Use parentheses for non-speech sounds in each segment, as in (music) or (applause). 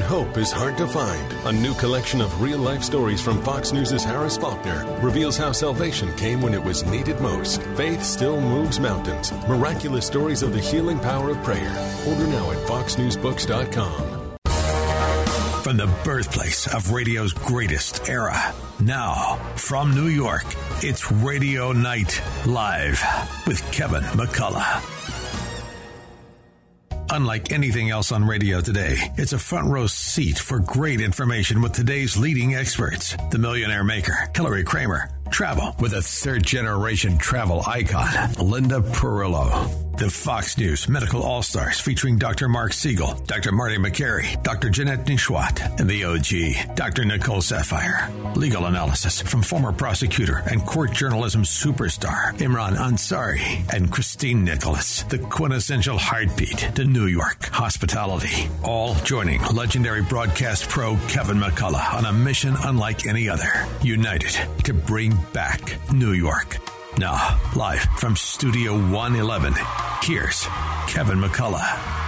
Hope is hard to find. A new collection of real life stories from Fox News' Harris Faulkner reveals how salvation came when it was needed most. Faith still moves mountains. Miraculous stories of the healing power of prayer. Order now at foxnewsbooks.com. From the birthplace of radio's greatest era. Now, from New York, it's Radio Night Live with Kevin McCullough. Unlike anything else on radio today, it's a front row seat for great information with today's leading experts. The Millionaire Maker, Hilary Kramer, travel with a third generation travel icon, Linda Perillo. The Fox News Medical All Stars featuring Dr. Mark Siegel, Dr. Marty Makary, Dr. Janette Nesheiwat, and the OG, Dr. Nicole Saphier. Legal analysis from former prosecutor and court journalism superstar Imran Ansari and Christine Nicholas, the quintessential heartbeat to New York hospitality. All joining legendary broadcast pro Kevin McCullough on a mission unlike any other, united to bring back New York. Now, live from Studio 111, here's Kevin McCullough.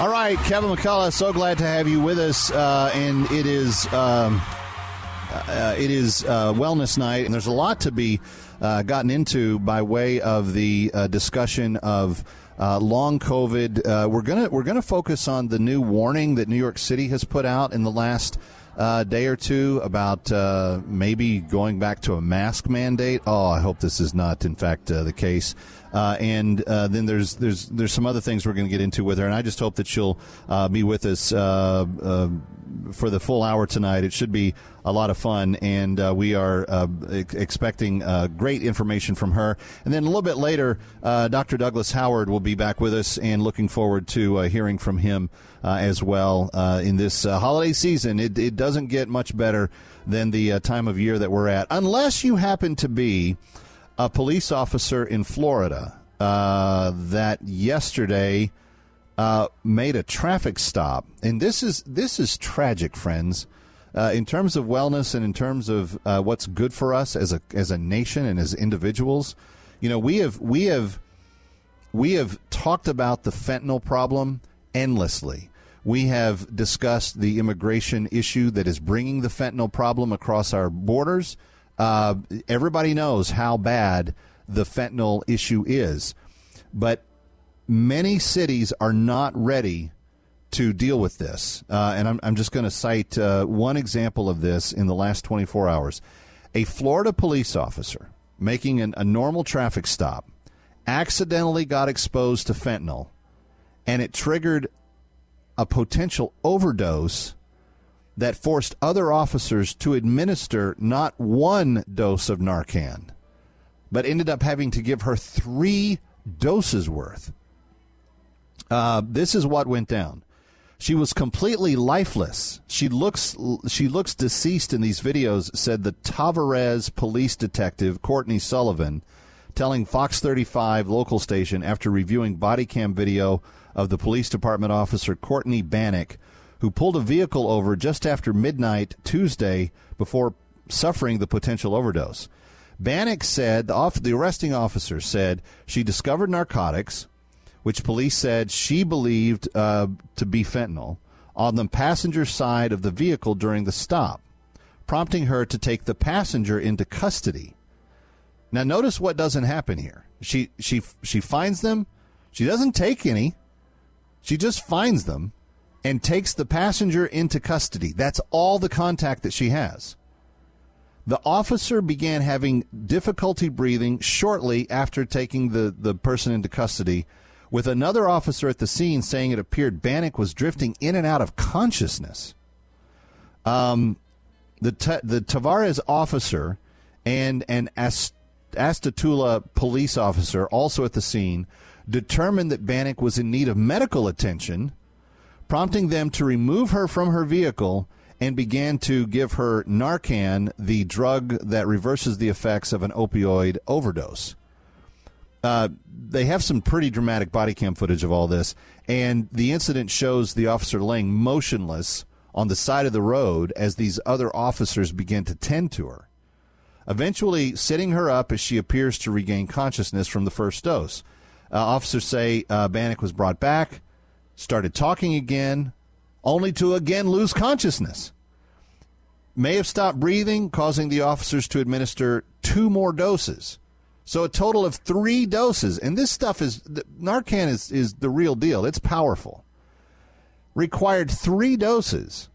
All right, Kevin McCullough, so glad to have you with us. Uh, and it is um, uh, it is uh, Wellness Night, and there's a lot to be uh, gotten into by way of the uh, discussion of. Uh, long COVID. we're gonna we're gonna focus on the new warning that New York City has put out in the last uh, day or two about uh, maybe going back to a mask mandate. Oh, I hope this is not, in fact, uh, the case. Uh, and uh, then there's there's there's some other things we're going to get into with her, and I just hope that she'll uh, be with us uh, uh, for the full hour tonight. It should be a lot of fun, and uh, we are expecting great information from her. And then a little bit later, Dr. Douglas Howard will be back with us, and looking forward to hearing from him as well in this holiday season. It, it doesn't get much better than the time of year that we're at, unless you happen to be a police officer in Florida uh, that yesterday uh, made a traffic stop, and this is this is tragic, friends. Uh, in terms of wellness and in terms of uh, what's good for us as a as a nation and as individuals, you know, we have we have we have talked about the fentanyl problem endlessly. We have discussed the immigration issue that is bringing the fentanyl problem across our borders. Uh, everybody knows how bad the fentanyl issue is, but many cities are not ready to deal with this. Uh, and I'm, I'm just going to cite uh, one example of this in the last 24 hours. A Florida police officer making an, a normal traffic stop accidentally got exposed to fentanyl, and it triggered a potential overdose that forced other officers to administer not one dose of Narcan, but ended up having to give her three doses worth. Uh, this is what went down. She was completely lifeless. She looks she looks deceased in these videos, said the Tavares police detective Courtney Sullivan, telling Fox 35 local station after reviewing body cam video of the police department officer Courtney Bannick who pulled a vehicle over just after midnight Tuesday before suffering the potential overdose. Bannick said, the, off, the arresting officer said she discovered narcotics, which police said she believed uh, to be fentanyl, on the passenger side of the vehicle during the stop, prompting her to take the passenger into custody. Now, notice what doesn't happen here. She she she finds them. She doesn't take any. She just finds them and takes the passenger into custody. That's all the contact that she has. The officer began having difficulty breathing shortly after taking the, the person into custody, with another officer at the scene saying it appeared Bannick was drifting in and out of consciousness. Um, the, the Tavares officer and an Ast- Astatula police officer, also at the scene, determined that Bannick was in need of medical attention prompting them to remove her from her vehicle and began to give her Narcan, the drug that reverses the effects of an opioid overdose. Uh, they have some pretty dramatic body cam footage of all this, and the incident shows the officer laying motionless on the side of the road as these other officers begin to tend to her. Eventually, sitting her up as she appears to regain consciousness from the first dose. Uh, officers say uh, Bannick was brought back started talking again, only to again lose consciousness. May have stopped breathing, causing the officers to administer two more doses. So a total of three doses. And this stuff is, Narcan is, is the real deal. It's powerful. Required three doses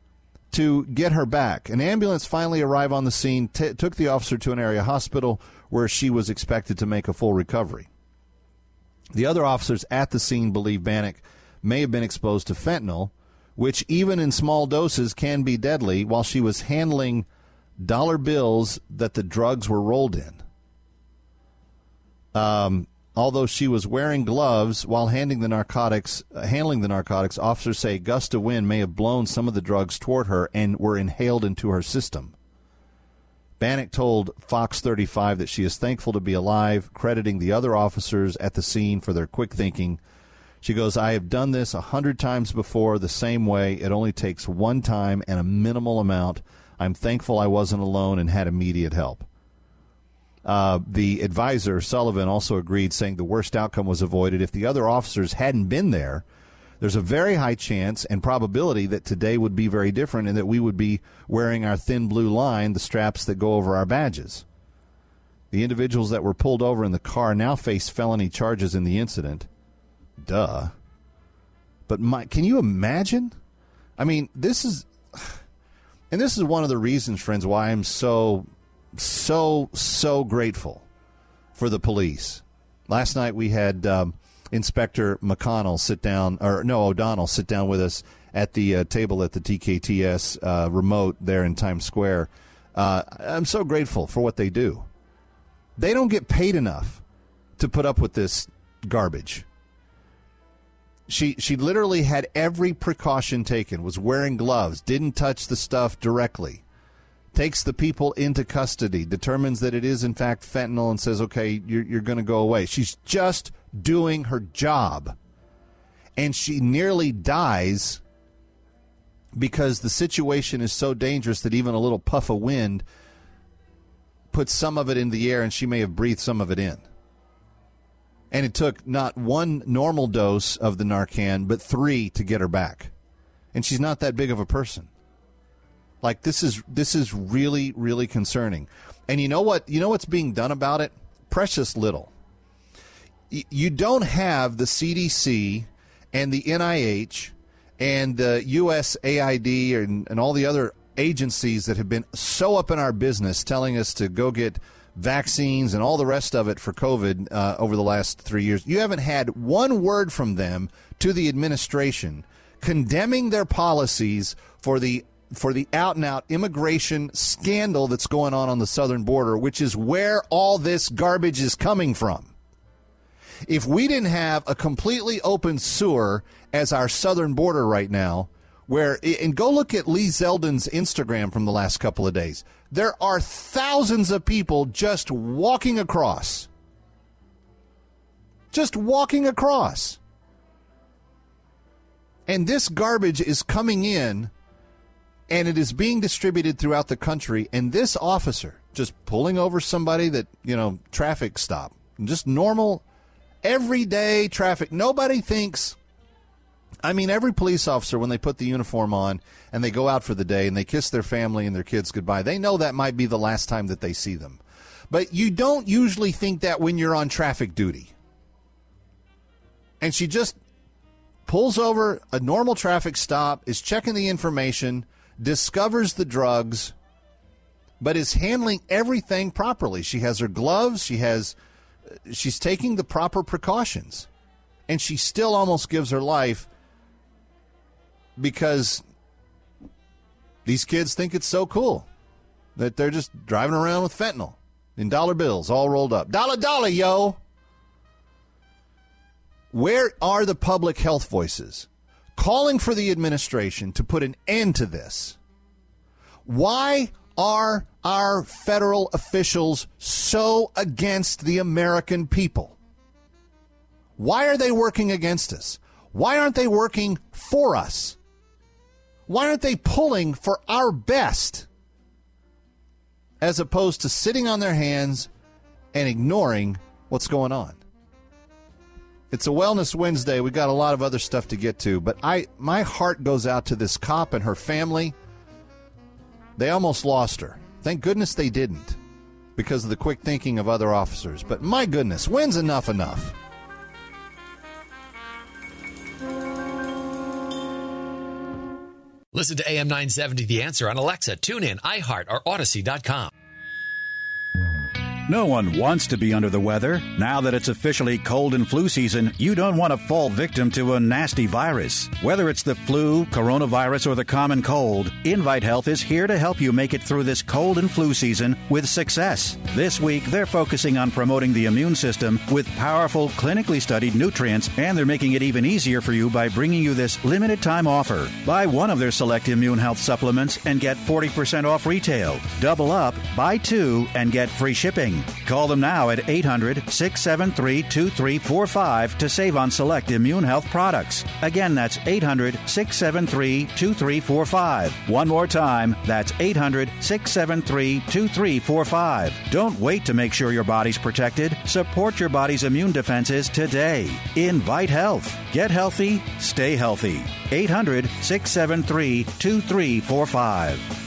to get her back. An ambulance finally arrived on the scene, t- took the officer to an area hospital where she was expected to make a full recovery. The other officers at the scene believe Bannick may have been exposed to fentanyl, which even in small doses can be deadly, while she was handling dollar bills that the drugs were rolled in. Um, although she was wearing gloves while handling the narcotics, uh, handling the narcotics, officers say gust of wind may have blown some of the drugs toward her and were inhaled into her system. Bannick told Fox 35 that she is thankful to be alive, crediting the other officers at the scene for their quick thinking. She goes, I have done this a hundred times before the same way. It only takes one time and a minimal amount. I'm thankful I wasn't alone and had immediate help. Uh, the advisor, Sullivan, also agreed, saying the worst outcome was avoided if the other officers hadn't been there. There's a very high chance and probability that today would be very different and that we would be wearing our thin blue line, the straps that go over our badges. The individuals that were pulled over in the car now face felony charges in the incident. Duh. But my, can you imagine? I mean, this is, and this is one of the reasons, friends, why I'm so so so grateful for the police. Last night we had um, Inspector McConnell sit down, or no O'Donnell sit down with us at the uh, table at the TKTS uh, remote there in Times Square. Uh, I'm so grateful for what they do. They don't get paid enough to put up with this garbage. She she literally had every precaution taken. Was wearing gloves. Didn't touch the stuff directly takes the people into custody, determines that it is in fact fentanyl, and says, okay, you're, you're going to go away. She's just doing her job. And she nearly dies because the situation is so dangerous that even a little puff of wind puts some of it in the air and she may have breathed some of it in. And it took not one normal dose of the Narcan, but three to get her back. And she's not that big of a person. Like this is this is really really concerning. And you know what? You know what's being done about it? Precious little. You don't have the CDC and the NIH and the USAID and, and all the other agencies that have been so up in our business telling us to go get vaccines and all the rest of it for COVID uh, over the last three years. You haven't had one word from them to the administration condemning their policies for the for the out and out immigration scandal that's going on on the southern border, which is where all this garbage is coming from. If we didn't have a completely open sewer as our southern border right now, where, and go look at Lee Zeldin's Instagram from the last couple of days, there are thousands of people just walking across. Just walking across. And this garbage is coming in and it is being distributed throughout the country. And this officer just pulling over somebody that, you know, traffic stop, just normal, everyday traffic. Nobody thinks. I mean, every police officer, when they put the uniform on and they go out for the day and they kiss their family and their kids goodbye, they know that might be the last time that they see them. But you don't usually think that when you're on traffic duty. And she just pulls over a normal traffic stop, is checking the information discovers the drugs, but is handling everything properly. She has her gloves, she has she's taking the proper precautions. And she still almost gives her life because these kids think it's so cool that they're just driving around with fentanyl in dollar bills all rolled up. Dollar dollar, yo. Where are the public health voices? calling for the administration to put an end to this. Why are our federal officials so against the American people? Why are they working against us? Why aren't they working for us? Why aren't they pulling for our best as opposed to sitting on their hands and ignoring what's going on? It's a Wellness Wednesday. We got a lot of other stuff to get to, but I my heart goes out to this cop and her family. They almost lost her. Thank goodness they didn't because of the quick thinking of other officers. But my goodness, when's enough enough? Listen to AM 970 The Answer on Alexa, TuneIn, iHeart, or Audacy.com. No one wants to be under the weather. Now that it's officially cold and flu season, you don't want to fall victim to a nasty virus. Whether it's the flu, coronavirus, or the common cold, Invite Health is here to help you make it through this cold and flu season with success. This week, they're focusing on promoting the immune system with powerful, clinically studied nutrients, and they're making it even easier for you by bringing you this limited time offer. Buy one of their select immune health supplements and get 40% off retail. Double up, buy two, and get free shipping. Call them now at 800 673 2345 to save on select immune health products. Again, that's 800 673 2345. One more time, that's 800 673 2345. Don't wait to make sure your body's protected. Support your body's immune defenses today. Invite Health. Get healthy, stay healthy. 800 673 2345.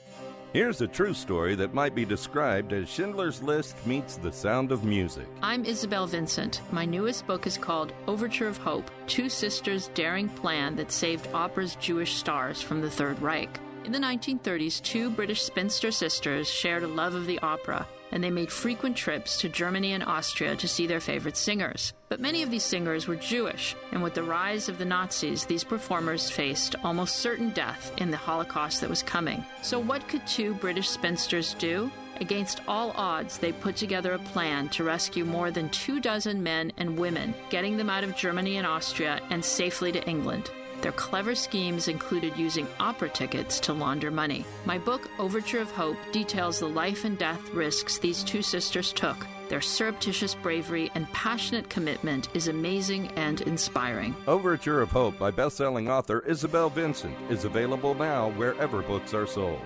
Here's a true story that might be described as Schindler's List meets the sound of music. I'm Isabel Vincent. My newest book is called Overture of Hope Two Sisters' Daring Plan That Saved Opera's Jewish Stars from the Third Reich. In the 1930s, two British spinster sisters shared a love of the opera and they made frequent trips to Germany and Austria to see their favorite singers. But many of these singers were Jewish, and with the rise of the Nazis, these performers faced almost certain death in the Holocaust that was coming. So, what could two British spinsters do? Against all odds, they put together a plan to rescue more than two dozen men and women, getting them out of Germany and Austria and safely to England. Their clever schemes included using opera tickets to launder money. My book, Overture of Hope, details the life and death risks these two sisters took. Their surreptitious bravery and passionate commitment is amazing and inspiring. Overture of Hope by best-selling author Isabel Vincent is available now wherever books are sold.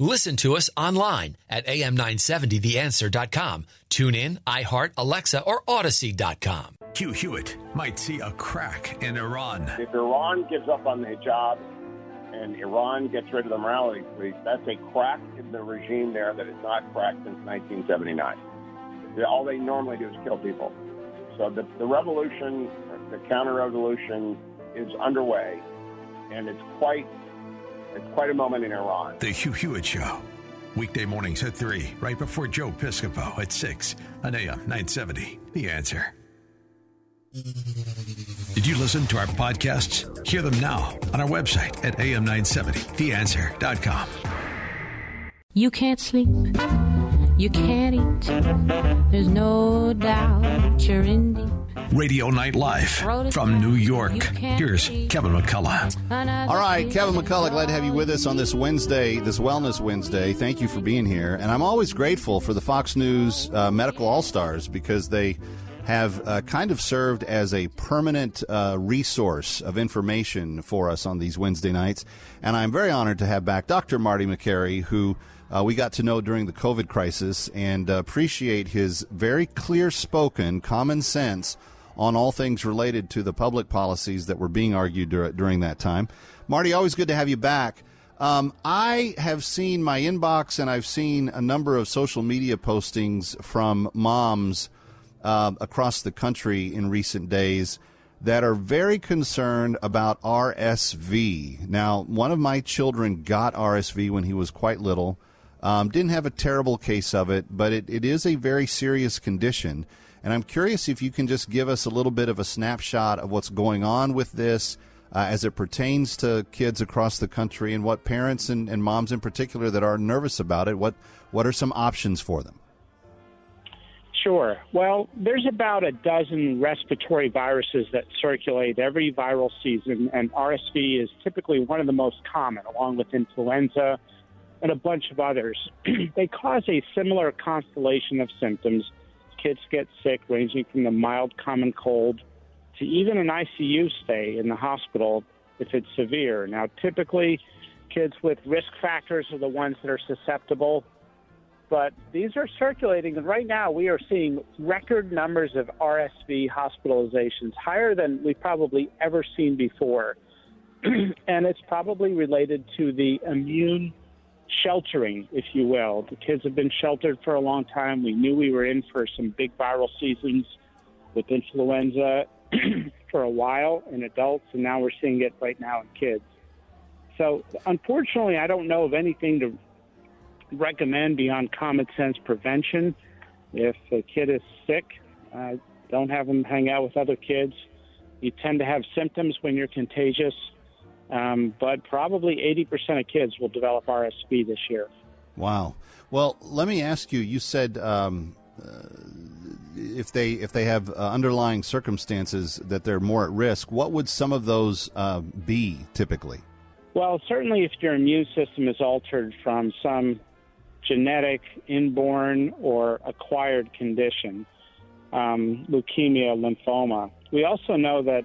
Listen to us online at am970theanswer.com. Tune in, iHeart, Alexa, or Audacy.com. Hugh Hewitt might see a crack in Iran. If Iran gives up on the hijab and Iran gets rid of the morality police, that's a crack in the regime there that is not cracked since 1979. All they normally do is kill people. So the, the revolution, the counter revolution is underway, and it's quite it's quite a moment in Iran. The Hugh Hewitt Show. Weekday mornings at 3, right before Joe Piscopo at 6 on AM 970. The answer. Did you listen to our podcasts? Hear them now on our website at am970theanswer.com. You can't sleep. You can't eat. There's no doubt you're in deep. Radio Night Live from New York. Here's Kevin McCullough. All right, Kevin McCullough, glad to have you with us on this Wednesday, this Wellness Wednesday. Thank you for being here. And I'm always grateful for the Fox News uh, Medical All Stars because they have uh, kind of served as a permanent uh, resource of information for us on these Wednesday nights. And I'm very honored to have back Dr. Marty Makary, who uh, we got to know during the COVID crisis and uh, appreciate his very clear spoken, common sense on all things related to the public policies that were being argued dur- during that time. Marty, always good to have you back. Um, I have seen my inbox and I've seen a number of social media postings from moms uh, across the country in recent days that are very concerned about RSV. Now, one of my children got RSV when he was quite little. Um, didn't have a terrible case of it, but it, it is a very serious condition. And I'm curious if you can just give us a little bit of a snapshot of what's going on with this uh, as it pertains to kids across the country and what parents and, and moms in particular that are nervous about it, what, what are some options for them? Sure. Well, there's about a dozen respiratory viruses that circulate every viral season, and RSV is typically one of the most common, along with influenza and a bunch of others. (clears throat) they cause a similar constellation of symptoms. Kids get sick, ranging from the mild common cold to even an ICU stay in the hospital if it's severe. Now, typically, kids with risk factors are the ones that are susceptible, but these are circulating, and right now we are seeing record numbers of RSV hospitalizations, higher than we've probably ever seen before. (clears throat) and it's probably related to the immune sheltering, if you will. The kids have been sheltered for a long time. We knew we were in for some big viral seasons with influenza (clears throat) for a while in adults, and now we're seeing it right now in kids. So, unfortunately, I don't know of anything to recommend beyond common sense prevention. If a kid is sick, uh, don't have them hang out with other kids. You tend to have symptoms when you're contagious, um, but probably 80% of kids will develop RSV this year. Wow. Well, let me ask you. You said um, uh, if they if they have uh, underlying circumstances that they're more at risk, what would some of those uh, be typically? Well, certainly if your immune system is altered from some genetic, inborn, or acquired condition, um, leukemia, lymphoma. We also know that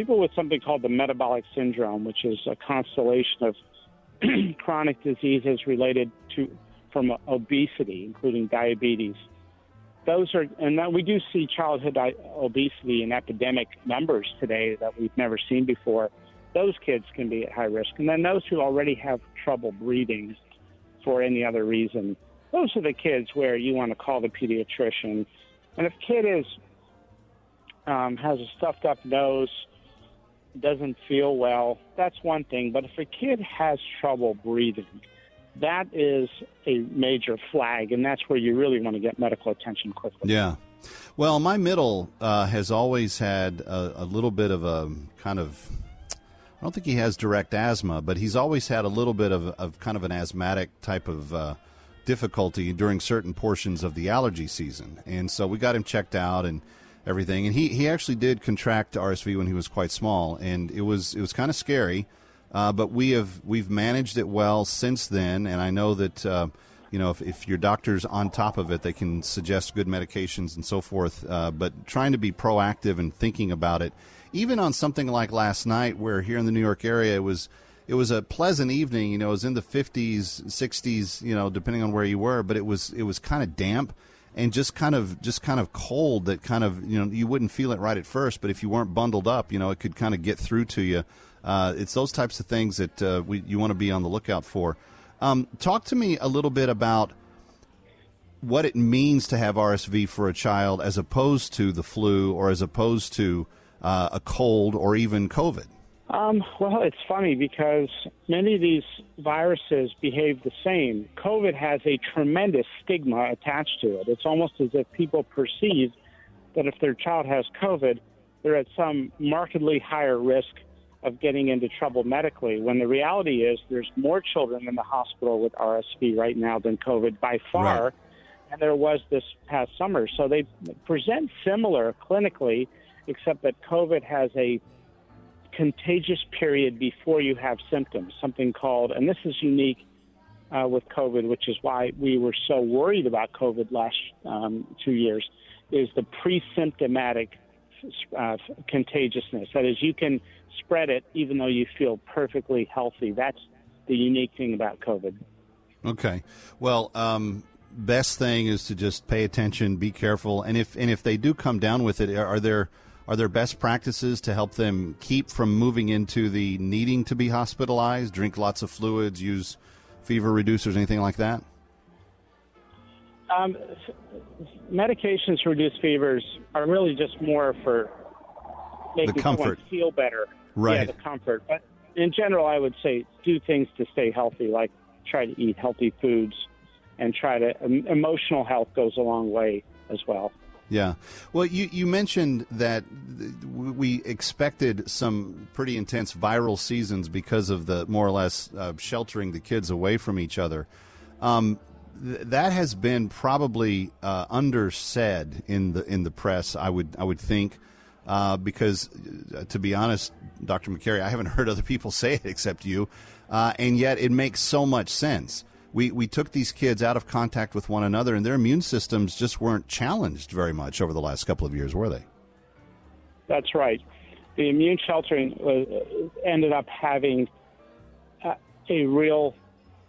people with something called the metabolic syndrome, which is a constellation of (clears throat) chronic diseases related to from obesity, including diabetes, those are, and that we do see childhood obesity in epidemic numbers today that we've never seen before. Those kids can be at high risk. And then those who already have trouble breathing for any other reason, those are the kids where you want to call the pediatrician. And if a kid is um, has a stuffed up nose, doesn't feel well, that's one thing. But if a kid has trouble breathing, that is a major flag, and that's where you really want to get medical attention quickly. Yeah. Well, my middle uh, has always had a, a, little bit of a kind of. I don't think he has direct asthma, but he's always had a little bit of, of kind of an asthmatic type of uh, difficulty during certain portions of the allergy season. And so we got him checked out and everything. And he, he actually did contract RSV when he was quite small, and it was it was kind of scary. Uh, but we have we've managed it well since then, and I know that uh, you know if, if your doctor's on top of it, they can suggest good medications and so forth. Uh, but trying to be proactive and thinking about it, even on something like last night, where here in the New York area it was it was a pleasant evening. You know, it was in the 50s, 60s. You know, depending on where you were, but it was it was kind of damp and just kind of just kind of cold. That kind of you know you wouldn't feel it right at first, but if you weren't bundled up, you know, it could kind of get through to you. Uh, it's those types of things that uh, we, you want to be on the lookout for. Um, talk to me a little bit about what it means to have RSV for a child as opposed to the flu or as opposed to uh, a cold or even COVID. Um, well, it's funny because many of these viruses behave the same. COVID has a tremendous stigma attached to it. It's almost as if people perceive that if their child has COVID, they're at some markedly higher risk of getting into trouble medically when the reality is there's more children in the hospital with RSV right now than COVID by far, right. and there was this past summer. So they present similar clinically, except that COVID has a contagious period before you have symptoms, something called, and this is unique uh, with COVID, which is why we were so worried about COVID last um, two years, is the pre-symptomatic uh, contagiousness. That is, you can spread it even though you feel perfectly healthy. That's the unique thing about COVID. Okay. Well, um, best thing is to just pay attention, be careful, and if and if they do come down with it, are there are there best practices to help them keep from moving into the needing to be hospitalized, drink lots of fluids, use fever reducers, anything like that? Um, medications to reduce fevers are really just more for making The comfort. someone feel better. Right. Yeah, the comfort. But in general, I would say do things to stay healthy, like try to eat healthy foods, and try to em- emotional health goes a long way as well. Yeah. Well, you, you mentioned that we expected some pretty intense viral seasons because of the more or less uh, sheltering the kids away from each other. Um, th- that has been probably uh, undersaid in the in the press. I would I would think uh, because, uh, to be honest, Dr. Makary, I haven't (laughs) heard other people say it except you, uh, and yet it makes so much sense. We we took these kids out of contact with one another, and their immune systems just weren't challenged very much over the last couple of years, were they? That's right. The immune sheltering uh, ended up having a, a real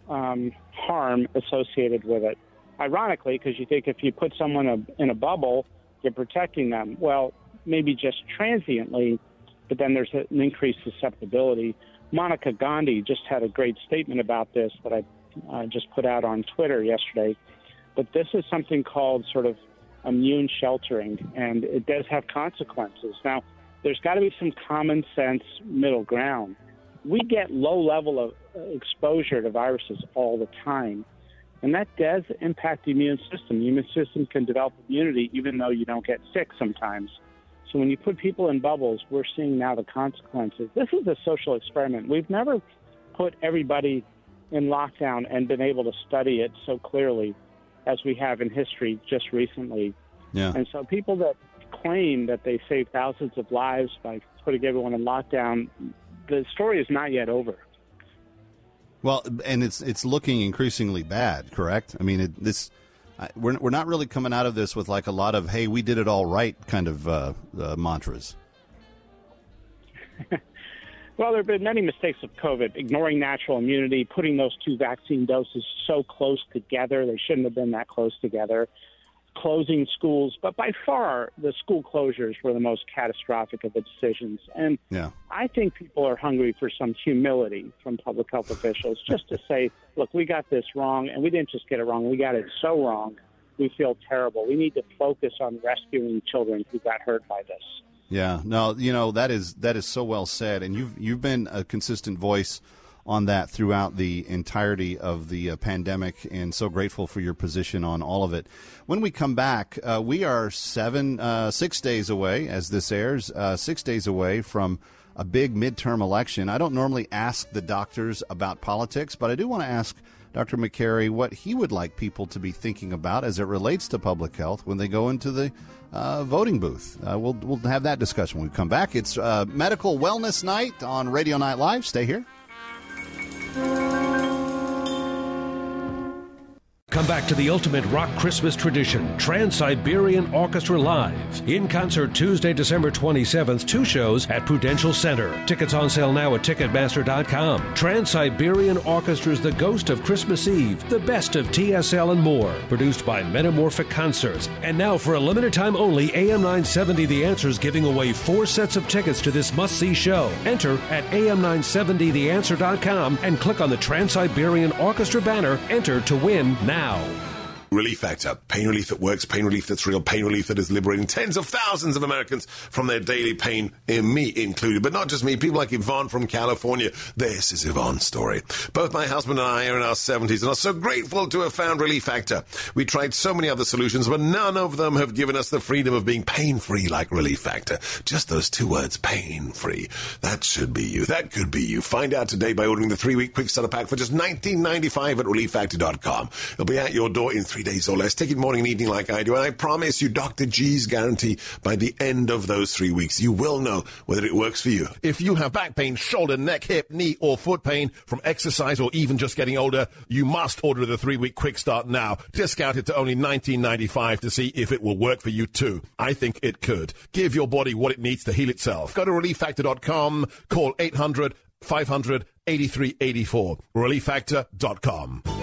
um, harm associated with it. Ironically, because you think if you put someone in a bubble, you're protecting them. Well, maybe just transiently, but then there's an increased susceptibility. Monica Gandhi just had a great statement about this that I uh, just put out on Twitter yesterday. But this is something called sort of immune sheltering, and it does have consequences. Now, there's got to be some common sense middle ground. We get low level of exposure to viruses all the time, and that does impact the immune system. The immune system can develop immunity even though you don't get sick sometimes. So when you put people in bubbles, we're seeing now the consequences. This is a social experiment. We've never put everybody in lockdown and been able to study it so clearly as we have in history just recently. Yeah. And so people that claim that they saved thousands of lives by putting everyone in lockdown, the story is not yet over. Well, and it's it's looking increasingly bad. Correct? I mean, it, this I, we're we're not really coming out of this with like a lot of "Hey, we did it all right" kind of uh, uh, mantras. (laughs) Well, there have been many mistakes of COVID, ignoring natural immunity, putting those two vaccine doses so close together. They shouldn't have been that close together. Closing schools, but by far the school closures were the most catastrophic of the decisions. And Yeah. I think people are hungry for some humility from public health officials (laughs) just to say, look, we got this wrong, and we didn't just get it wrong, we got it so wrong. We feel terrible. We need to focus on rescuing children who got hurt by this. Yeah, no, you know that is that is so well said, and you've you've been a consistent voice on that throughout the entirety of the uh, pandemic, and so grateful for your position on all of it. When we come back, uh, we are seven uh, six days away as this airs, uh, six days away from a big midterm election. I don't normally ask the doctors about politics, but I do want to ask. Dr. Makary, what he would like people to be thinking about as it relates to public health when they go into the uh, voting booth. Uh, we'll, we'll have that discussion when we come back. It's uh, Medical Wellness Night on Radio Night Live. Stay here. Come back to the ultimate rock Christmas tradition, Trans Siberian Orchestra Live. In concert Tuesday, December 27th, two shows at Prudential Center. Tickets on sale now at Ticketmaster.com. Trans Siberian Orchestra's The Ghost of Christmas Eve, the best of TSO and more. Produced by Metamorphic Concerts. And now, for a limited time only, AM 970 The Answer's giving away four sets of tickets to this must see show. Enter at AM970TheAnswer.com and click on the Trans Siberian Orchestra banner. Enter to win now now. Relief Factor. Pain relief that works, pain relief that's real, pain relief that is liberating tens of thousands of Americans from their daily pain, and me included. But not just me, people like Yvonne from California. This is Yvonne's story. Both my husband and I are in our 70s and are so grateful to have found Relief Factor. We tried so many other solutions, but none of them have given us the freedom of being pain free like Relief Factor. Just those two words, pain free. That should be you. That could be you. Find out today by ordering the three week quick starter pack for just $19.95 at relieffactor.com. It'll be at your door in three days or less. Take it morning and evening like I do. And I promise you, Dr. G's guarantee by the end of those three weeks, you will know whether it works for you. If you have back pain, shoulder, neck, hip, knee, or foot pain from exercise or even just getting older, you must order the three week quick start now. Discounted to only $19.95 to see if it will work for you too. I think it could. Give your body what it needs to heal itself. Go to relieffactor.com, call 800 500 8384. Relieffactor.com.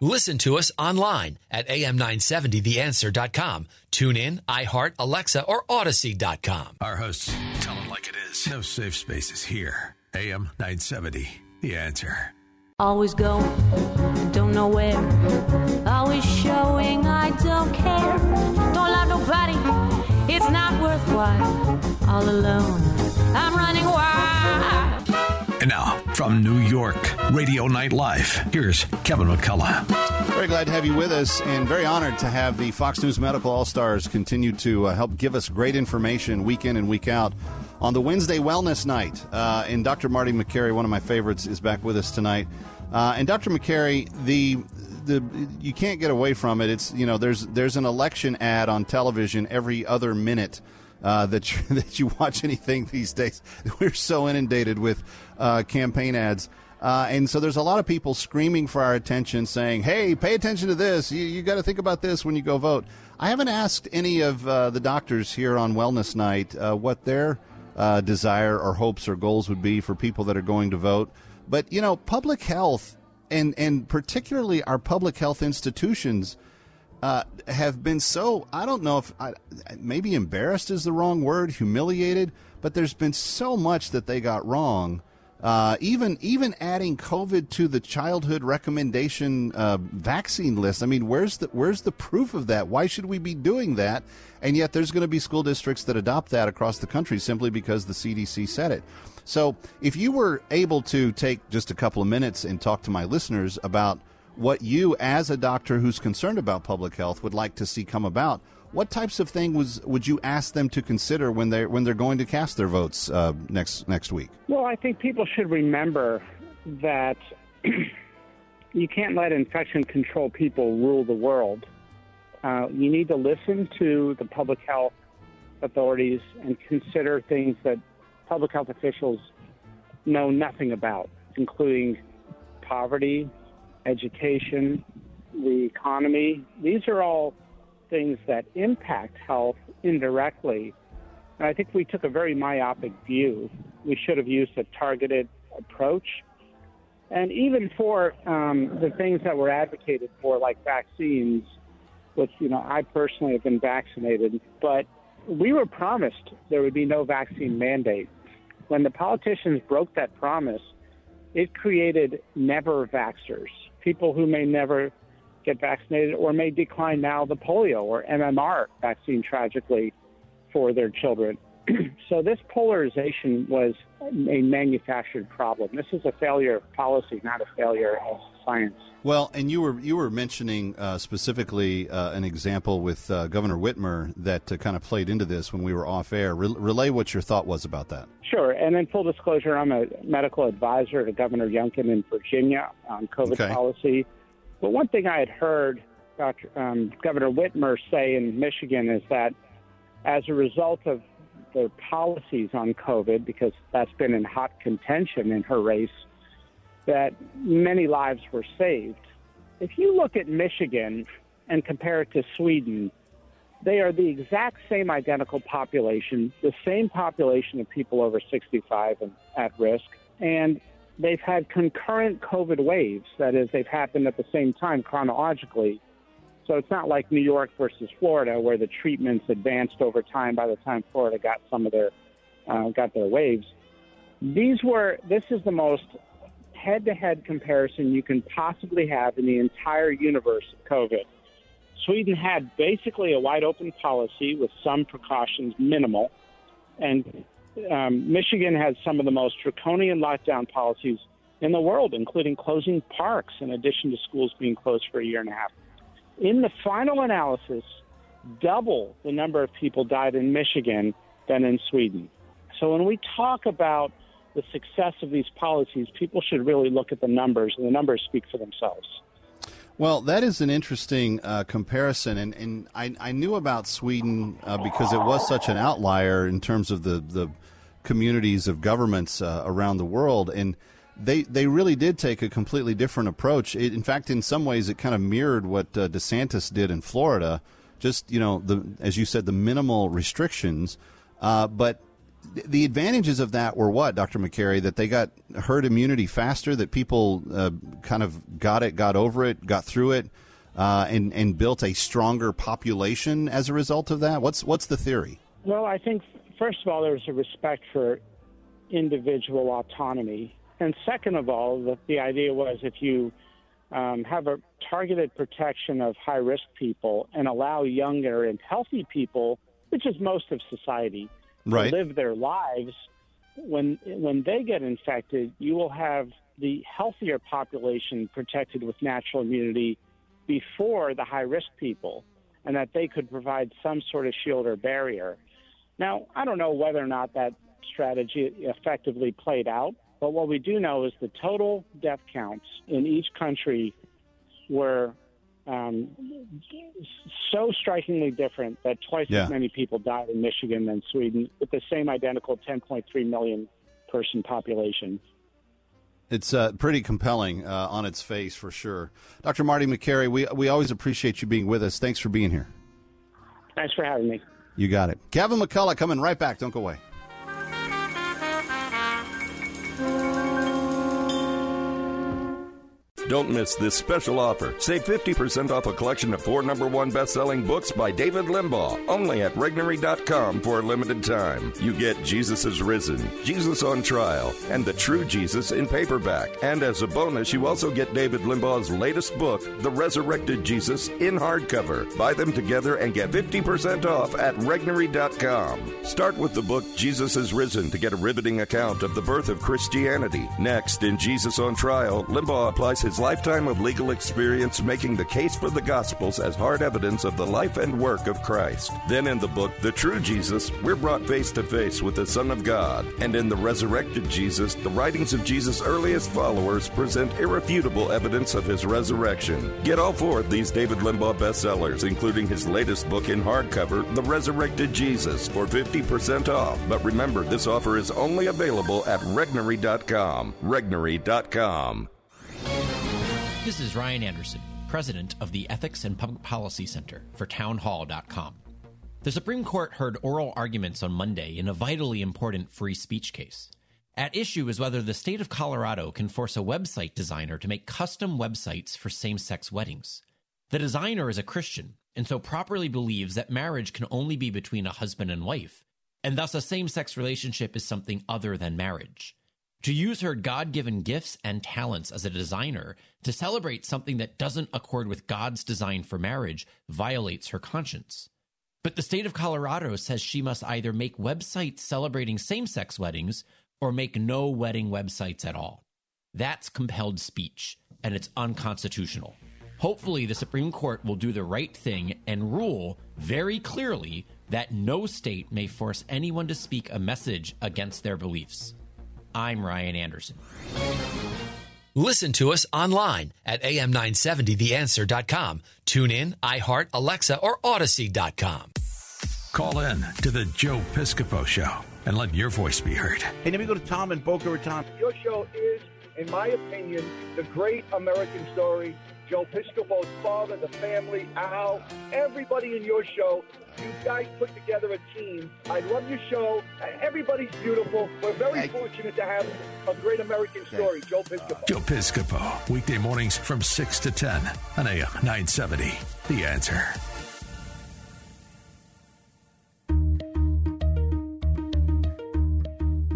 Listen to us online at am970theanswer.com. Tune in, iHeart, Alexa, or Audacy.com. Our hosts tell it like it is. No safe spaces here. AM 970, The Answer. Always going, don't know where. Always showing I don't care. Don't love nobody, it's not worthwhile. All alone, I'm running wild. And now, from New York, Radio Night Live, here's Kevin McCullough. Very glad to have you with us, and very honored to have the Fox News Medical All Stars continue to uh, help give us great information week in and week out on the Wednesday Wellness Night. Uh, and Dr. Marty Makary, one of my favorites, is back with us tonight. Uh, and Dr. Makary, the the you can't get away from it. It's you know there's there's an election ad on television every other minute. Uh, that you, (laughs) that you watch anything these days, (laughs) we're so inundated with uh, campaign ads. Uh, and so there's a lot of people screaming for our attention, saying, "Hey, pay attention to this. You, you got to think about this when you go vote." I haven't asked any of uh, the doctors here on Wellness Night uh, what their uh, desire or hopes or goals would be for people that are going to vote. But you know, public health and and particularly our public health institutions uh, have been so I don't know if I, maybe embarrassed is the wrong word, humiliated, but there's been so much that they got wrong. Uh, even even adding COVID to the childhood recommendation uh, vaccine list. I mean, where's the where's the proof of that? Why should we be doing that? And yet, there's going to be school districts that adopt that across the country simply because the CDC said it. So, if you were able to take just a couple of minutes and talk to my listeners about what you, as a doctor who's concerned about public health, would like to see come about, what types of things would you ask them to consider when they when they're going to cast their votes uh, next next week? Well, I think people should remember that (clears throat) you can't let infection control people rule the world. Uh, you need to listen to the public health authorities and consider things that public health officials know nothing about, including poverty, education, the economy. These are all things that impact health indirectly. And I think we took a very myopic view. We should have used a targeted approach. And even for um, the things that were advocated for, like vaccines, which, you know, I personally have been vaccinated, but we were promised there would be no vaccine mandate. When the politicians broke that promise, it created never vaxxers, people who may never get vaccinated or may decline now the polio or MMR vaccine tragically for their children. (clears throat) so this polarization was a manufactured problem. This is a failure of policy, not a failure of science. Well, and you were you were mentioning uh, specifically uh, an example with uh, Governor Whitmer that uh, kind of played into this when we were off air. Re- relay what your thought was about that. Sure, and in full disclosure, I'm a medical advisor to Governor Youngkin in Virginia on COVID Okay. policy. But one thing I had heard Dr. Um, Governor Whitmer say in Michigan is that as a result of their policies on COVID, because that's been in hot contention in her race, that many lives were saved. If you look at Michigan and compare it to Sweden, they are the exact same identical population, the same population of people over 65 and at risk, and they've had concurrent COVID waves. That is, they've happened at the same time chronologically. So it's not like New York versus Florida, where the treatments advanced over time. By the time Florida got some of their uh, got their waves, these were. This is the most head-to-head comparison you can possibly have in the entire universe of COVID. Sweden had basically a wide open policy with some precautions, minimal, and um, Michigan has some of the most draconian lockdown policies in the world, including closing parks in addition to schools being closed for a year and a half. In the final analysis, double the number of people died in Michigan than in Sweden. So when we talk about the success of these policies, people should really look at the numbers, and the numbers speak for themselves. Well, that is an interesting uh, comparison, and, and I, I knew about Sweden uh, because it was such an outlier in terms of the, the communities of governments uh, around the world, and they they really did take a completely different approach. It, in fact, in some ways, it kind of mirrored what uh, DeSantis did in Florida. Just you know, the as you said, the minimal restrictions, uh, but the advantages of that were what, Dr. Makary? That they got herd immunity faster, that people uh, kind of got it, got over it, got through it, uh, and and built a stronger population as a result of that. What's what's the theory? Well, I think first of all, there's a respect for individual autonomy, and second of all, the, the idea was if you um, have a targeted protection of high risk people and allow younger and healthy people, which is most of society right. live their lives, when when they get infected, you will have the healthier population protected with natural immunity before the high risk people, and that they could provide some sort of shield or barrier. Now, I don't know whether or not that strategy effectively played out, but what we do know is the total death counts in each country were um, so strikingly different that twice Yeah. as many people died in Michigan than Sweden with the same identical 10.3 million person population. It's uh, pretty compelling uh, on its face for sure. Dr. Marty Makary, we we always appreciate you being with us. Thanks for being here. Thanks for having me. You got it. Kevin McCullough coming right back. Don't go away. Don't miss this special offer. Save 50% off a collection of four number one best selling books by David Limbaugh only at Regnery.com for a limited time. You get Jesus is Risen, Jesus on Trial, and The True Jesus in paperback. And as a bonus, you also get David Limbaugh's latest book, The Resurrected Jesus, in hardcover. Buy them together and get 50% off at Regnery.com. Start with the book Jesus is Risen to get a riveting account of the birth of Christianity. Next, in Jesus on Trial, Limbaugh applies his lifetime of legal experience making the case for the Gospels as hard evidence of the life and work of Christ. Then in the book, The True Jesus, we're brought face to face with the Son of God. And in The Resurrected Jesus, the writings of Jesus' earliest followers present irrefutable evidence of his resurrection. Get all four of these David Limbaugh bestsellers, including his latest book in hardcover, The Resurrected Jesus, for 50% off. But remember, this offer is only available at Regnery.com. Regnery.com. This is Ryan Anderson, president of the Ethics and Public Policy Center for townhall.com. The Supreme Court heard oral arguments on Monday in a vitally important free speech case. At issue is whether the state of Colorado can force a website designer to make custom websites for same sex weddings. The designer is a Christian and so properly believes that marriage can only be between a husband and wife, and thus a same sex relationship is something other than marriage. To use her God given gifts and talents as a designer to celebrate something that doesn't accord with God's design for marriage violates her conscience. But the state of Colorado says she must either make websites celebrating same sex weddings or make no wedding websites at all. That's compelled speech, and it's unconstitutional. Hopefully, the Supreme Court will do the right thing and rule very clearly that no state may force anyone to speak a message against their beliefs. I'm Ryan Anderson. Listen to us online at am970theanswer.com. Tune in, iHeart, Alexa, or Audacy.com. Call in to the Joe Piscopo Show and let your voice be heard. Hey, let me go to Tom in Boca Raton. Your show is, in my opinion, the great American story. Joe Piscopo's father, the family, Al, everybody in your show. You guys put together a team. I love your show. Everybody's beautiful. We're very fortunate to have a great American story, Joe Piscopo. Joe Piscopo, weekday mornings from 6 to 10 on AM 970. The answer.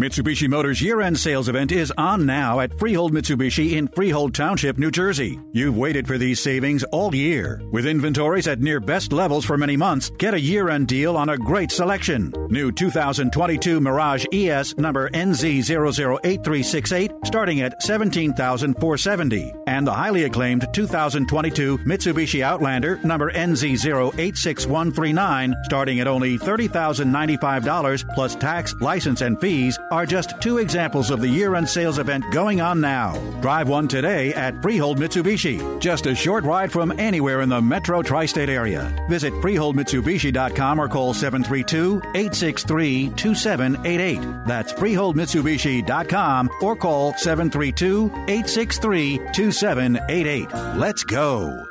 Mitsubishi Motors year-end sales event is on now at Freehold Mitsubishi in Freehold Township, New Jersey. You've waited for these savings all year. With inventories at near best levels for many months, get a year-end deal on a great selection. New 2022 Mirage ES number NZ008368 starting at 17470 and the highly acclaimed 2022 Mitsubishi Outlander number NZ086139 starting at only $30,095 plus tax, license and fees are just two examples of the year end sales event going on now. Drive one today at Freehold Mitsubishi, just a short ride from anywhere in the metro tri state area. Visit FreeholdMitsubishi.com or call 732 863 2788. That's FreeholdMitsubishi.com or call 732 863 2788. Let's go.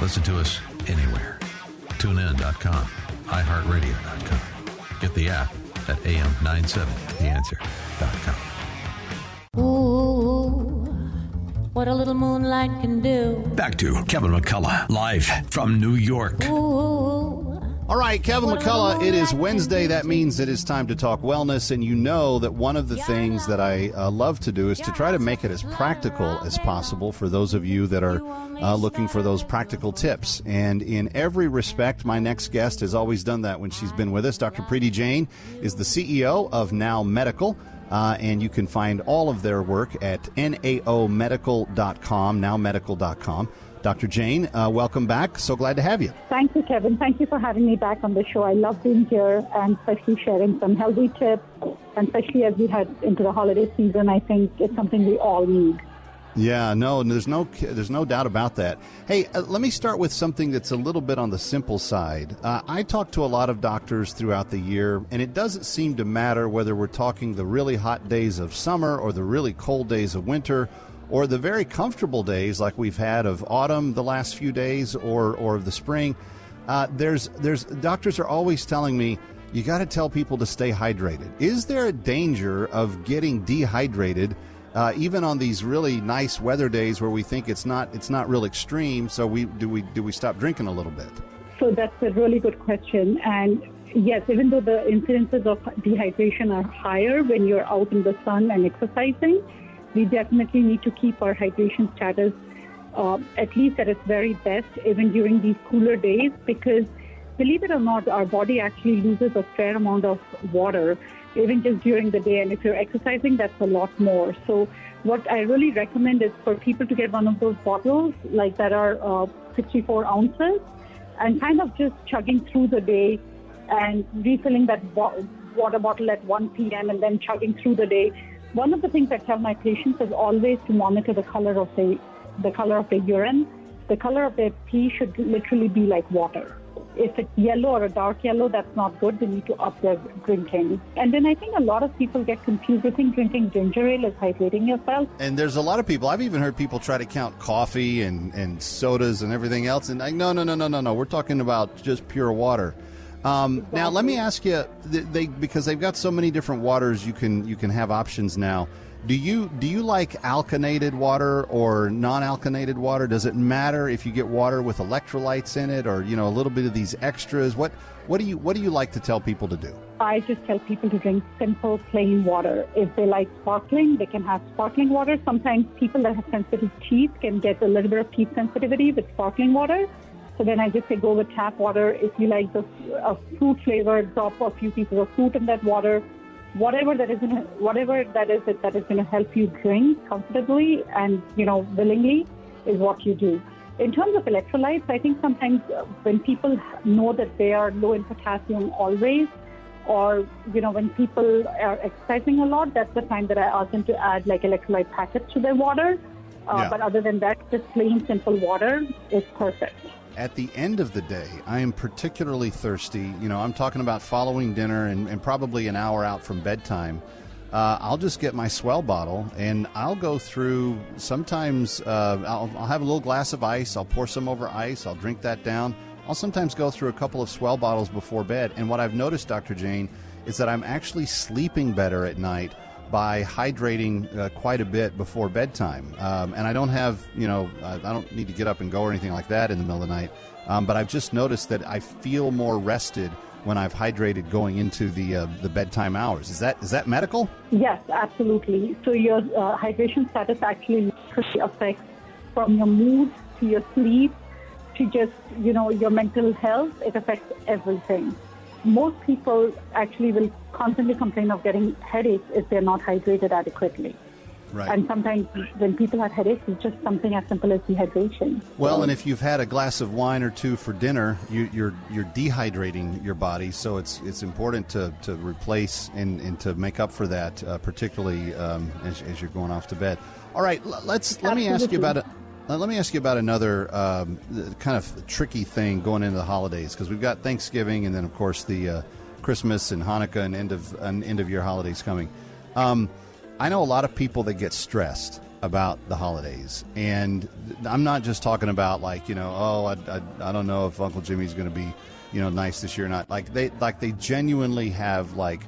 Listen to us anywhere. TuneIn.com, iHeartRadio.com. Get the app at AM970theanswer.com. Ooh, what a little moonlight can do. Back to Kevin McCullough, live from New York. Ooh. All right, Kevin McCullough, it is Wednesday. That means it is time to talk wellness. And you know that one of the things that I uh, love to do is to try to make it as practical as possible for those of you that are uh, looking for those practical tips. And in every respect, my next guest has always done that when she's been with us. Dr. Preeti Jain is the CEO of Now Medical. Uh, and you can find all of their work at naomedical.com, nowmedical.com. Dr. Jane, uh, welcome back. So glad to have you. Thank you, Kevin. Thank you for having me back on the show. I love being here and especially sharing some healthy tips, and especially as we head into the holiday season. I think it's something we all need. Yeah, no, there's no there's no doubt about that. Hey, uh, let me start with something that's a little bit on the simple side. Uh, I talk to a lot of doctors throughout the year, and it doesn't seem to matter whether we're talking the really hot days of summer or the really cold days of winter or the very comfortable days like we've had of autumn the last few days or or of the spring. Uh, there's there's doctors are always telling me you got to tell people to stay hydrated. Is there a danger of getting dehydrated? Uh, even on these really nice weather days where we think it's not it's not real extreme, so we do we do we stop drinking a little bit? So that's a really good question. And yes, even though the incidences of dehydration are higher when you're out in the sun and exercising, we definitely need to keep our hydration status uh, at least at its very best, even during these cooler days, because believe it or not, our body actually loses a fair amount of water even just during the day. And if you're exercising, that's a lot more. So, what I really recommend is for people to get one of those bottles like that are uh, 64 ounces and kind of just chugging through the day and refilling that bo- water bottle at 1 p.m. and then chugging through the day. One of the things I tell my patients is always to monitor the color of the the color of the urine. The color of their pee should literally be like water. If it's yellow or a dark yellow, that's not good. They need to up their drinking. And then I think a lot of people get confused. They think drinking ginger ale is hydrating yourself. And there's a lot of people. I've even heard people try to count coffee and, and sodas and everything else. And like, no, no, no, no, no, no. We're talking about just pure water. Um, exactly. Now, let me ask you, they because they've got so many different waters, you can you can have options now. Do you do you like alkanated water or non-alkanated water? Does it matter if you get water with electrolytes in it, or you know a little bit of these extras? What what do you what do you like to tell people to do? I just tell people to drink simple, plain water. If they like sparkling, they can have sparkling water. Sometimes people that have sensitive teeth can get a little bit of teeth sensitivity with sparkling water. So then I just say go with tap water. If you like the a fruit flavor, drop a few pieces of fruit in that water. Whatever that is, gonna, whatever that is that is going to help you drink comfortably and you know willingly is what you do. In terms of electrolytes, I think sometimes uh, when people know that they are low in potassium always, or you know when people are exercising a lot, that's the time that I ask them to add like electrolyte packets to their water. Uh, yeah. But other than that, just plain simple water is perfect at the end of the day, I am particularly thirsty. You know, I'm talking about following dinner and, and probably an hour out from bedtime. Uh, I'll just get my swell bottle and I'll go through. Sometimes uh, I'll, I'll, have a little glass of ice. I'll pour some over ice. I'll drink that down. I'll sometimes go through a couple of swell bottles before bed. And what I've noticed, Dr. Jane, is that I'm actually sleeping better at night by hydrating uh, quite a bit before bedtime. Um, and I don't have, you know, I, don't need to get up and go or anything like that in the middle of the night. Um, but I've just noticed that I feel more rested when I've hydrated going into the uh, the bedtime hours. Is that is that medical? Yes, absolutely. So your uh, hydration status actually affects from your mood to your sleep to just you know your mental health. It affects everything most people actually will constantly complain of getting headaches if they're not hydrated adequately. Right. And sometimes when people have headaches, it's just something as simple as dehydration. Well, and if you've had a glass of wine or two for dinner, you, you're you're dehydrating your body, so it's it's important to, to replace and, and to make up for that, uh, particularly um, as, as you're going off to bed. All right, l- let's let me ask you about it. Let me ask you about another um, kind of tricky thing going into the holidays because we've got Thanksgiving and then of course the uh, Christmas and Hanukkah and end of and end of year holidays coming. Um, I know a lot of people that get stressed about the holidays, and I'm not just talking about like you know, oh, I, I, I don't know if Uncle Jimmy's going to be you know nice this year or not. Like they like they genuinely have like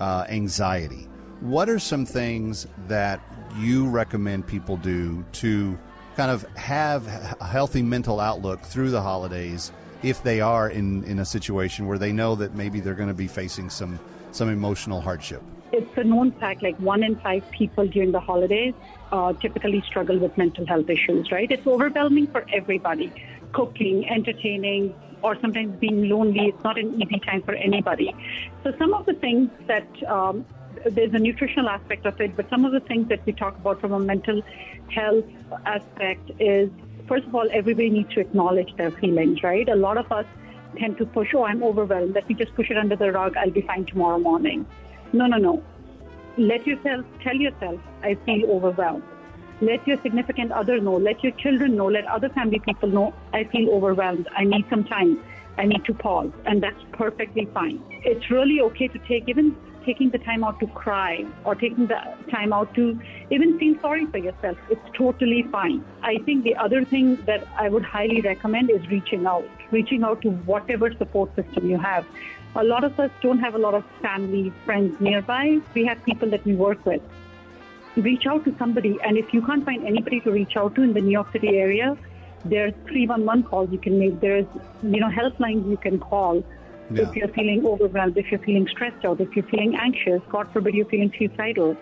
uh, anxiety. What are some things that you recommend people do to kind of have a healthy mental outlook through the holidays if they are in, in a situation where they know that maybe they're going to be facing some some emotional hardship? It's a known fact like one in five people during the holidays uh, typically struggle with mental health issues, right? It's overwhelming for everybody. Cooking, entertaining, or sometimes being lonely, it's not an easy time for anybody. So, some of the things that um, there's a nutritional aspect of it, but some of the things that we talk about from a mental health aspect is first of all, everybody needs to acknowledge their feelings, right? A lot of us tend to push, oh, I'm overwhelmed. Let me just push it under the rug. I'll be fine tomorrow morning. No, no, no. Let yourself tell yourself, I feel overwhelmed. Let your significant other know. Let your children know. Let other family people know, I feel overwhelmed. I need some time. I need to pause. And that's perfectly fine. It's really okay to take even taking the time out to cry or taking the time out to even feel sorry for yourself. It's totally fine. I think the other thing that I would highly recommend is reaching out, reaching out to whatever support system you have. A lot of us don't have a lot of family, friends nearby. We have people that we work with. Reach out to somebody, and if you can't find anybody to reach out to in the New York City area, there's 311 calls you can make. There's, you know, helplines you can call. Yeah. If you're feeling overwhelmed, if you're feeling stressed out, if you're feeling anxious, God forbid you're feeling suicidal,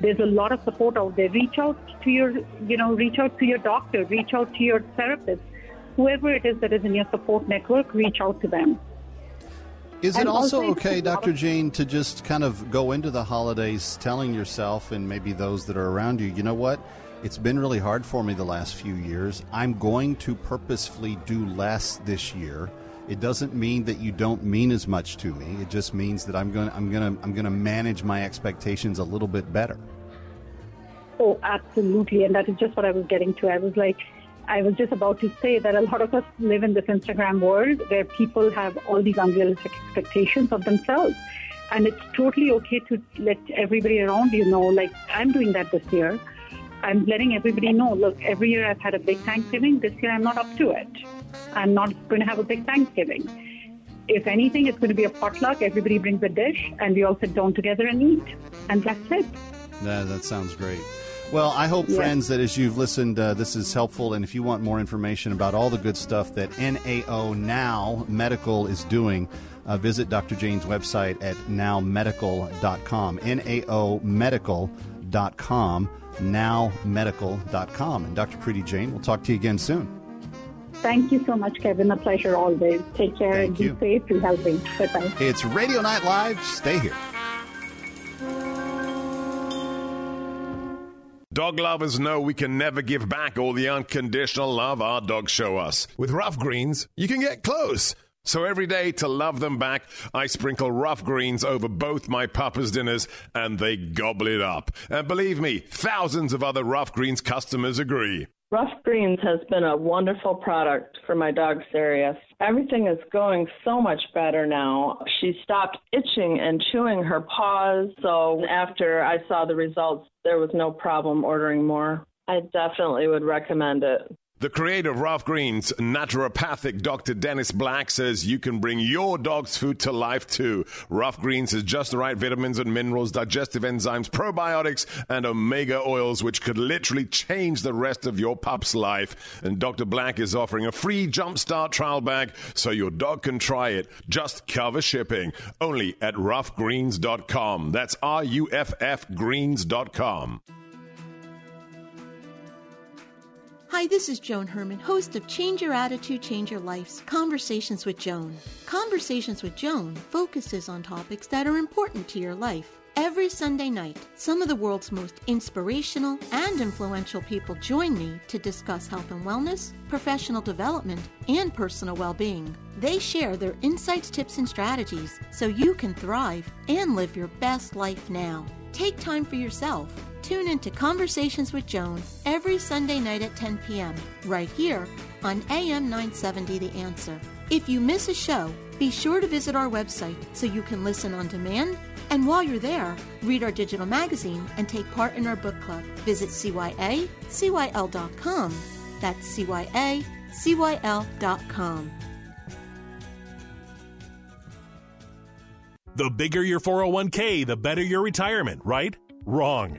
there's a lot of support out there. Reach out to your, you know, reach out to your doctor, reach out to your therapist, whoever it is that is in your support network, reach out to them. Is it And also also- okay, Dr. Jane, to just kind of go into the holidays telling yourself and maybe those that are around you, you know what? It's been really hard for me the last few years. I'm going to purposefully do less this year. It doesn't mean that you don't mean as much to me. It just means that I'm going to, I'm going to I'm going to manage my expectations a little bit better. Oh, absolutely. And that is just what I was getting to. I was like, I was just about to say that a lot of us live in this Instagram world where people have all these unrealistic expectations of themselves. And it's totally okay to let everybody around you know, like, I'm doing that this year. I'm letting everybody know, look, every year I've had a big Thanksgiving. This year I'm not up to it. I'm not going to have a big Thanksgiving. If anything, it's going to be a potluck. Everybody brings a dish and we all sit down together and eat. And that's it. Yeah, that sounds great. Well, I hope, Yeah. friends, that as you've listened, uh, this is helpful. And if you want more information about all the good stuff that NAO Now Medical is doing, uh, visit Dr. Jane's website at nowmedical.com. NAO Medical.com. Nowmedical.com. And Dr. Preeti Jane, we'll talk to you again soon. Thank you so much, Kevin. A pleasure always. Take care Thank and be you. safe. Be healthy. Bye bye. It's Radio Night Live. Stay here. Dog lovers know we can never give back all the unconditional love our dogs show us. With Ruff Greens, you can get close. So every day to love them back, I sprinkle Ruff Greens over both my papa's dinners and they gobble it up. And believe me, thousands of other Ruff Greens customers agree. Ruff Greens has been a wonderful product for my dog Sirius. Everything is going so much better now. She stopped itching and chewing her paws, so after I saw the results, there was no problem ordering more. I definitely would recommend it. The creator of Ruff Greens, naturopathic Dr. Dennis Black, says you can bring your dog's food to life too. Ruff Greens has just the right vitamins and minerals, digestive enzymes, probiotics, and omega oils, which could literally change the rest of your pup's life. And Dr. Black is offering a free jumpstart trial bag so your dog can try it. Just cover shipping. Only at ruffgreens.com. That's R U F F greens.com. Hi, this is Joan Herman, host of Change Your Attitude, Change Your Life's Conversations with Joan. Conversations with Joan focuses on topics that are important to your life. Every Sunday night, some of the world's most inspirational and influential people join me to discuss health and wellness, professional development, and personal well being. They share their insights, tips, and strategies so you can thrive and live your best life now. Take time for yourself. Tune into Conversations with Joan every Sunday night at 10 p.m., right here on AM 970 The Answer. If you miss a show, be sure to visit our website so you can listen on demand. And while you're there, read our digital magazine and take part in our book club. Visit CYACYL.com. That's CYACYL.com. The bigger your 401k, the better your retirement, right? Wrong.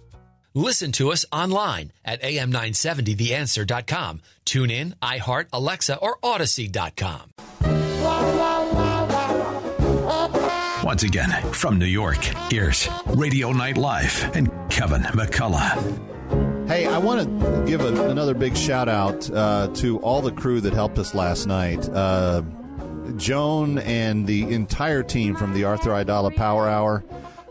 Listen to us online at am970theanswer.com. Tune in, iHeart, Alexa, or Audacy.com. Once again, from New York, here's Radio Night Live and Kevin McCullough. Hey, I want to give a, another big shout out uh, to all the crew that helped us last night. Uh, Joan and the entire team from the Arthur Aidala Power Hour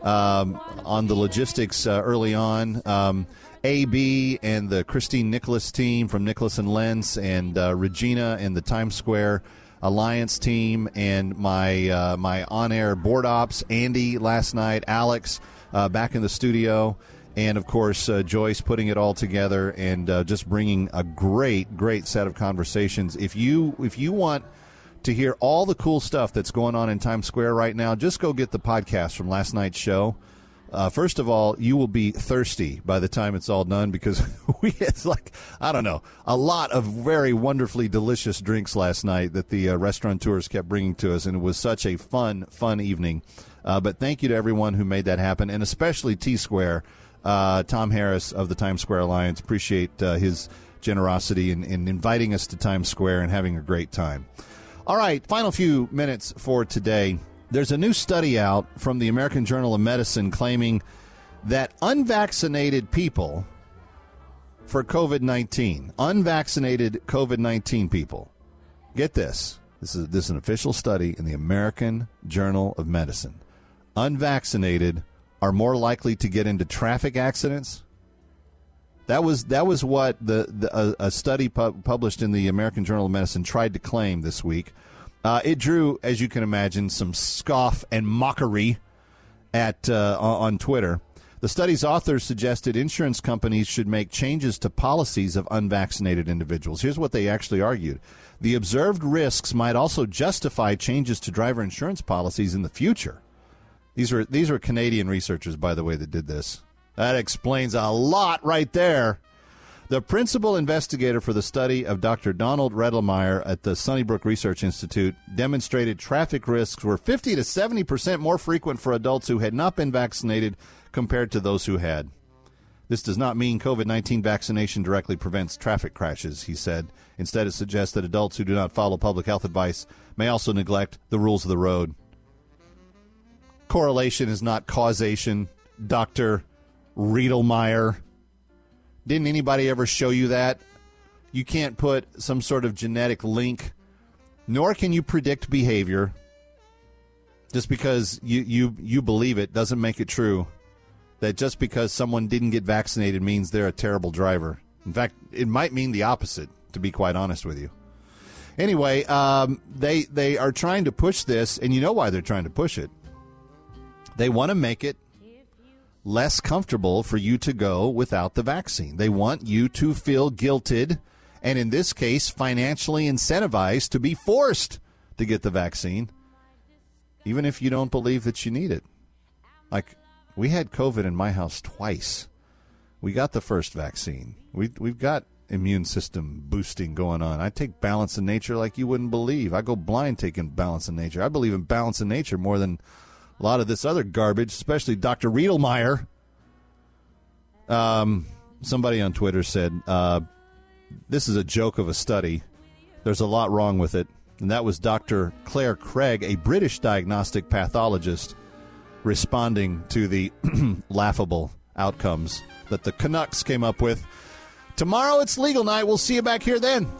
um, on the logistics uh, early on. Um, AB and the Christine Nicholas team from Nicholas and Lence, and uh, Regina and the Times Square Alliance team, and my uh, my on air board ops, Andy last night, Alex uh, back in the studio. And of course, uh, Joyce putting it all together and uh, just bringing a great, great set of conversations. If you if you want to hear all the cool stuff that's going on in Times Square right now, just go get the podcast from last night's show. Uh, first of all, you will be thirsty by the time it's all done because (laughs) we it's like I don't know a lot of very wonderfully delicious drinks last night that the uh, restaurateurs kept bringing to us, and it was such a fun, fun evening. Uh, but thank you to everyone who made that happen, and especially T Square, uh, Tom Harris of the Times Square Alliance. Appreciate uh, his generosity in, in inviting us to Times Square and having a great time. All right, final few minutes for today. There's a new study out from the American Journal of Medicine claiming that unvaccinated people for COVID 19, unvaccinated COVID 19 people, get this. This is, this is an official study in the American Journal of Medicine. Unvaccinated are more likely to get into traffic accidents. That was that was what the, the a, study pu- published in the American Journal of Medicine tried to claim this week. Uh, it drew, as you can imagine, some scoff and mockery at uh, on Twitter. The study's authors suggested insurance companies should make changes to policies of unvaccinated individuals. Here's what they actually argued. The observed risks might also justify changes to driver insurance policies in the future. These were these are Canadian researchers, by the way, that did this. That explains a lot right there. The principal investigator for the study of Dr. Donald Redelmeier at the Sunnybrook Research Institute demonstrated traffic risks were 50 to 70 percent more frequent for adults who had not been vaccinated compared to those who had. This does not mean COVID 19 vaccination directly prevents traffic crashes, he said. Instead, it suggests that adults who do not follow public health advice may also neglect the rules of the road. Correlation is not causation, Dr. Redelmeier. Didn't anybody ever show you that? You can't put some sort of genetic link, nor can you predict behavior. Just because you, you, you believe it doesn't make it true. That just because someone didn't get vaccinated means they're a terrible driver. In fact, it might mean the opposite, to be quite honest with you. Anyway, um, they they are trying to push this, and you know why they're trying to push it. They want to make it less comfortable for you to go without the vaccine. They want you to feel guilted and, in this case, financially incentivized to be forced to get the vaccine, even if you don't believe that you need it. Like, we had COVID in my house twice. We got the first vaccine. We, we've got immune system boosting going on. I take balance in nature like you wouldn't believe. I go blind taking balance in nature. I believe in balance in nature more than a lot of this other garbage, especially Dr. Redelmeier. Um, somebody on Twitter said, uh, This is a joke of a study. There's a lot wrong with it. And that was Dr. Clare Craig, a British diagnostic pathologist, responding to the (clears throat) laughable outcomes that the Canucks came up with. Tomorrow it's legal night. We'll see you back here then.